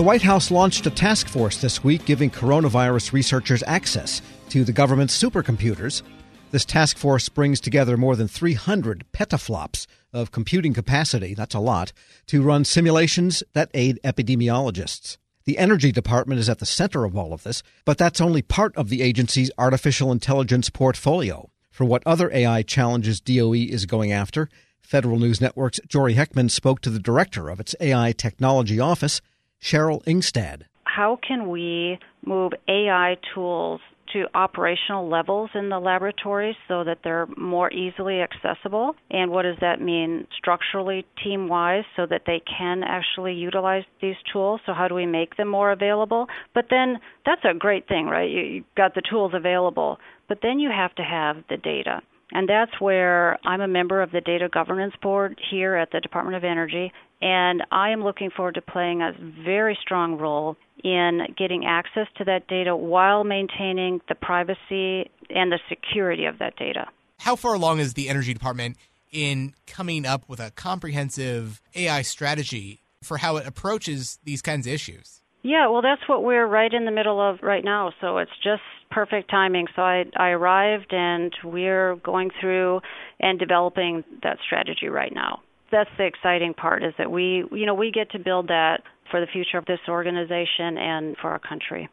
The White House launched a task force this week giving coronavirus researchers access to the government's supercomputers. This task force brings together more than 300 petaflops of computing capacity, that's a lot, to run simulations that aid epidemiologists. The Energy Department is at the center of all of this, but that's only part of the agency's artificial intelligence portfolio. For what other AI challenges DOE is going after, Federal News Network's Jory Heckman spoke to the director of its AI Technology Office, Cheryl Ingstad. How can we move AI tools to operational levels in the laboratories so that they're more easily accessible? And what does that mean structurally, team wise, so that they can actually utilize these tools? So, how do we make them more available? But then that's a great thing, right? You, you've got the tools available, but then you have to have the data. And that's where I'm a member of the Data Governance Board here at the Department of Energy, and I am looking forward to playing a very strong role in getting access to that data while maintaining the privacy and the security of that data. How far along is the Energy Department in coming up with a comprehensive AI strategy for how it approaches these kinds of issues? Yeah, well, that's what we're right in the middle of right now. So it's just perfect timing. So I, I arrived and we're going through and developing that strategy right now. That's the exciting part is that we, you know, we get to build that for the future of this organization and for our country.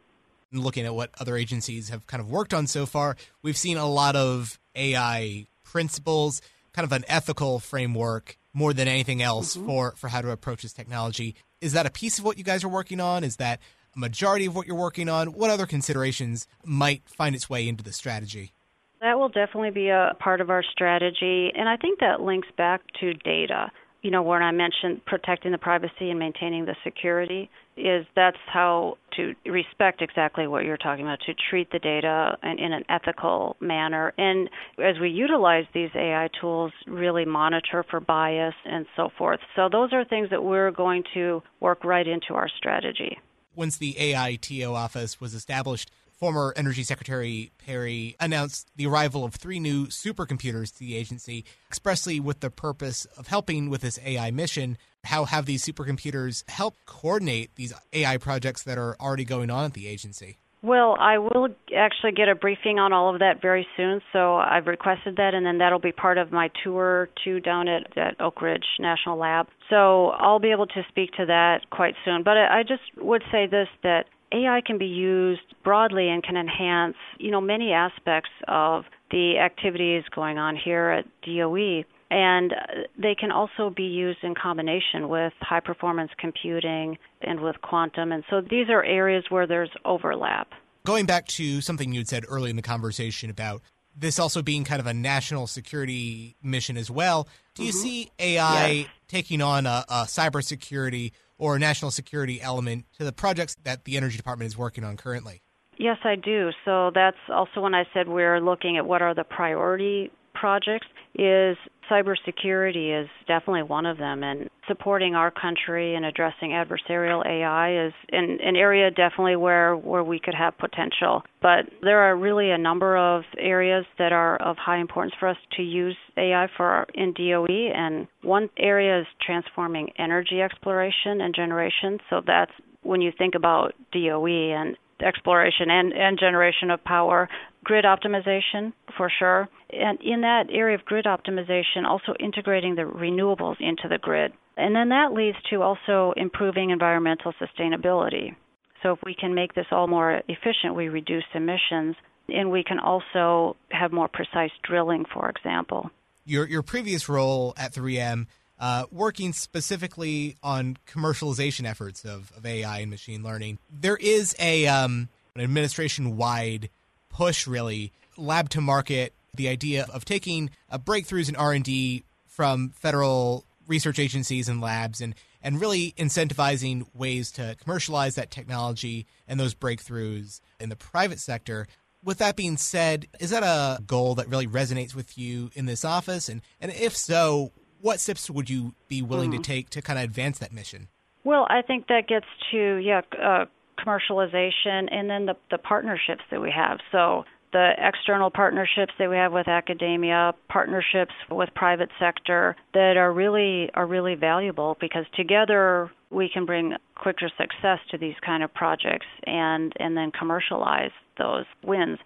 Looking at what other agencies have kind of worked on so far, we've seen a lot of AI principles, kind of an ethical framework more than anything else mm-hmm. for, for how to approach this technology. Is that a piece of what you guys are working on? Is that majority of what you're working on? What other considerations might find its way into the strategy? That will definitely be a part of our strategy, and I think that links back to data. You know, when I mentioned protecting the privacy and maintaining the security, is that's how to respect exactly what you're talking about, to treat the data in, in an ethical manner. And as we utilize these AI tools, really monitor for bias and so forth. So, those are things that we're going to work right into our strategy once the AITO office was established, former Energy Secretary Perry announced the arrival of three new supercomputers to the agency, expressly with the purpose of helping with this AI mission. How have these supercomputers helped coordinate these AI projects that are already going on at the agency? Well, I will actually get a briefing on all of that very soon, so I've requested that, and then that'll be part of my tour to down at, at Oak Ridge National Lab. So I'll be able to speak to that quite soon. But I, I just would say this that AI can be used broadly and can enhance, you know, many aspects of the activities going on here at DOE and they can also be used in combination with high performance computing and with quantum. And so these are areas where there's overlap. Going back to something you'd said early in the conversation about this also being kind of a national security mission as well, do you mm-hmm. see AI yes. taking on a, a cybersecurity or a national security element to the projects that the Energy Department is working on currently? Yes, I do. So that's also when I said we're looking at what are the priority projects is cybersecurity is definitely one of them and supporting our country and addressing adversarial AI is an, an area definitely where, where we could have potential. But there are really a number of areas that are of high importance for us to use AI for in DOE and one area is transforming energy exploration and generation. So that's when you think about DOE and exploration and, and generation of power, grid optimization for sure. And in that area of grid optimization, also integrating the renewables into the grid. And then that leads to also improving environmental sustainability. So if we can make this all more efficient, we reduce emissions and we can also have more precise drilling, for example. Your, your previous role at 3M, uh, working specifically on commercialization efforts of, of AI and machine learning, there is a um, an administration wide push, really, lab to market the idea of taking uh, breakthroughs in R&D from federal research agencies and labs and, and really incentivizing ways to commercialize that technology and those breakthroughs in the private sector. With that being said, is that a goal that really resonates with you in this office? And, and if so, what steps would you be willing mm-hmm. to take to kind of advance that mission? Well, I think that gets to yeah, uh, commercialization and then the the partnerships that we have. So the external partnerships that we have with academia, partnerships with private sector that are really are really valuable because together we can bring quicker success to these kind of projects and and then commercialize those wins.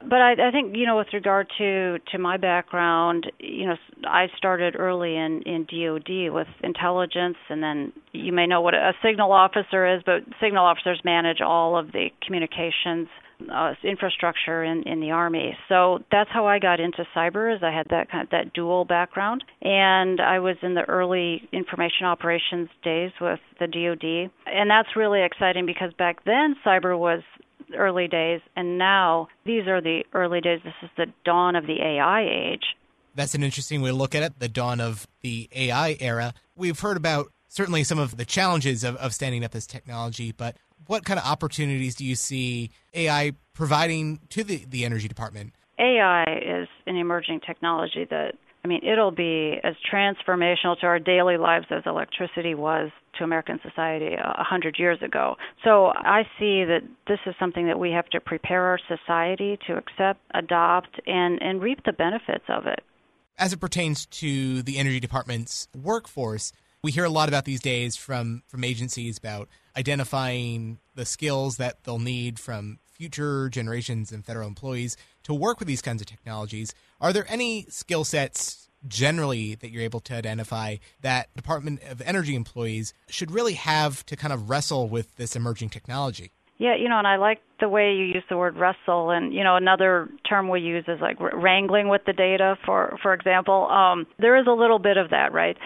But I, I think you know, with regard to to my background, you know, I started early in in DoD with intelligence, and then you may know what a signal officer is, but signal officers manage all of the communications uh, infrastructure in, in the army. So that's how I got into cyber. Is I had that kind of that dual background, and I was in the early information operations days with the DoD, and that's really exciting because back then cyber was early days, and now these are the early days. This is the dawn of the AI age. That's an interesting way to look at it. The dawn of the AI era. We've heard about certainly some of the challenges of, of standing up this technology, but what kind of opportunities do you see AI providing to the, the energy department? AI is an emerging technology that, I mean, it'll be as transformational to our daily lives as electricity was to American society a hundred years ago. So I see that this is something that we have to prepare our society to accept, adopt, and, and reap the benefits of it. As it pertains to the energy department's workforce, we hear a lot about these days from from agencies about identifying the skills that they'll need from future generations and federal employees to work with these kinds of technologies. Are there any skill sets generally that you're able to identify that Department of Energy employees should really have to kind of wrestle with this emerging technology? Yeah, you know, and I like the way you use the word wrestle, and you know, another term we use is like wrangling with the data. For for example, um, there is a little bit of that, right?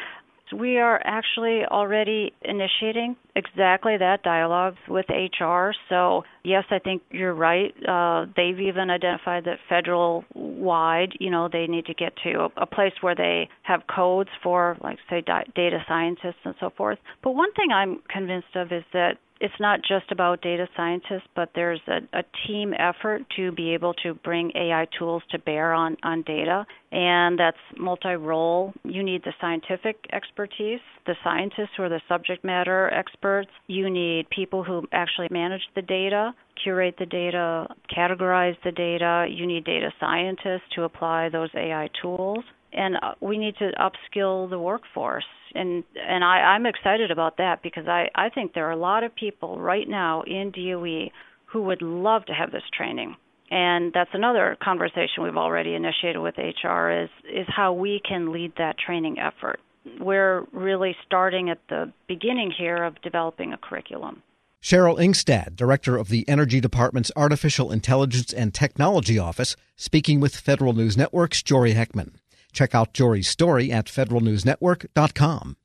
We are actually already initiating exactly that dialogue with HR. So, yes, I think you're right. Uh, they've even identified that federal wide, you know, they need to get to a, a place where they have codes for, like, say, di- data scientists and so forth. But one thing I'm convinced of is that it's not just about data scientists, but there's a, a, team effort to be able to bring AI tools to bear on, on data, and that's multi role. You need the scientific expertise, the scientists who are the subject matter experts. You need people who actually manage the data, curate the data, categorize the data. You need data scientists to apply those AI tools and uh, we need to upskill the workforce and and I, I'm excited about that because I, I think there are a lot of people right now in DOE who would love to have this training. And that's another conversation we've already initiated with HR is is how we can lead that training effort. We're really starting at the beginning here of developing a curriculum. Cheryl Ingstad, Director of the Energy Department's Artificial Intelligence and Technology Office, speaking with Federal News Network's Jory Heckman. Check out Jory's story at federalnewsnetwork.com.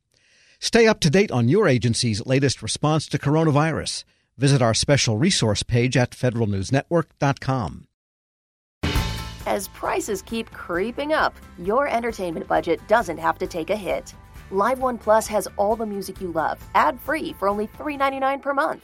Stay up to date on your agency's latest response to coronavirus. Visit our special resource page at federalnewsnetwork.com. As prices keep creeping up, your entertainment budget doesn't have to take a hit. Live One Plus has all the music you love, ad free for only $3.99 per month.